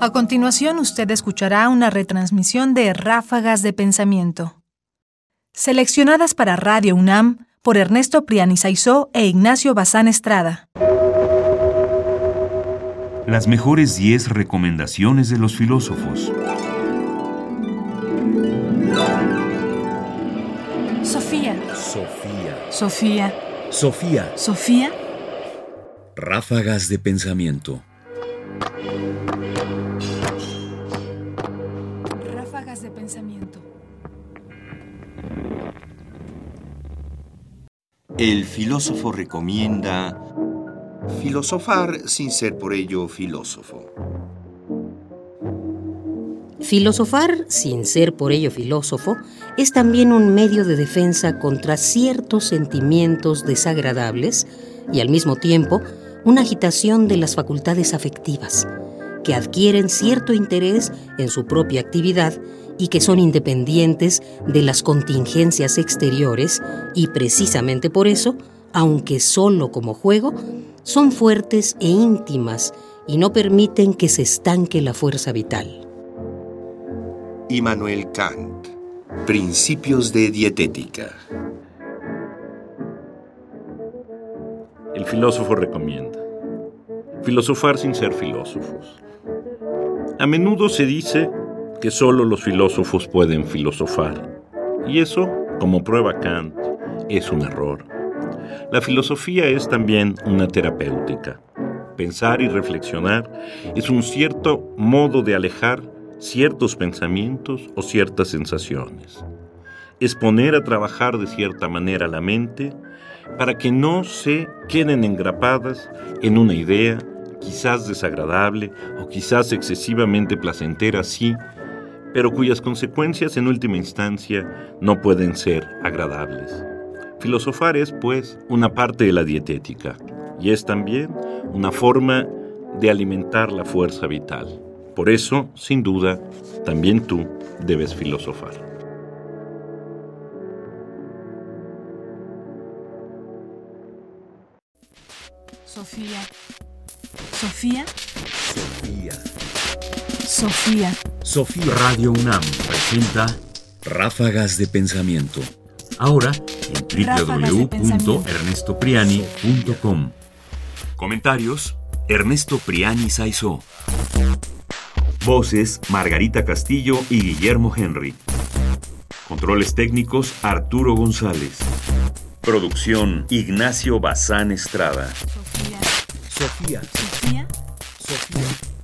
A continuación, usted escuchará una retransmisión de Ráfagas de Pensamiento, seleccionadas para Radio UNAM por Ernesto Priani Saizó e Ignacio Bazán Estrada. Las mejores 10 recomendaciones de los filósofos. Sofía. Sofía. Sofía. Sofía. Sofía. Ráfagas de pensamiento. El filósofo recomienda Filosofar sin ser por ello filósofo. Filosofar, sin ser por ello filósofo, es también un medio de defensa contra ciertos sentimientos desagradables y al mismo tiempo una agitación de las facultades afectivas, que adquieren cierto interés en su propia actividad y que son independientes de las contingencias exteriores y precisamente por eso, aunque solo como juego, son fuertes e íntimas y no permiten que se estanque la fuerza vital. Immanuel Kant. Principios de dietética. El filósofo recomienda filosofar sin ser filósofos. A menudo se dice que solo los filósofos pueden filosofar, y eso, como prueba Kant, es un error. La filosofía es también una terapéutica. Pensar y reflexionar es un cierto modo de alejar ciertos pensamientos o ciertas sensaciones. Es poner a trabajar de cierta manera la mente para que no se queden engrapadas en una idea, quizás desagradable o quizás excesivamente placentera, sí, pero cuyas consecuencias en última instancia no pueden ser agradables. Filosofar es, pues, una parte de la dietética y es también una forma de alimentar la fuerza vital. Por eso, sin duda, también tú debes filosofar. Sofía. Sofía. Sofía. Sofía. Radio UNAM presenta Ráfagas de pensamiento. ahora en www.ernestopriani.com. Comentarios: Ernesto Priani Saizó. Voces: Margarita Castillo y Guillermo Henry. Controles técnicos: Arturo González. Producción: Ignacio Bazán Estrada. Sofía. Sofía. Sofía. Sofía.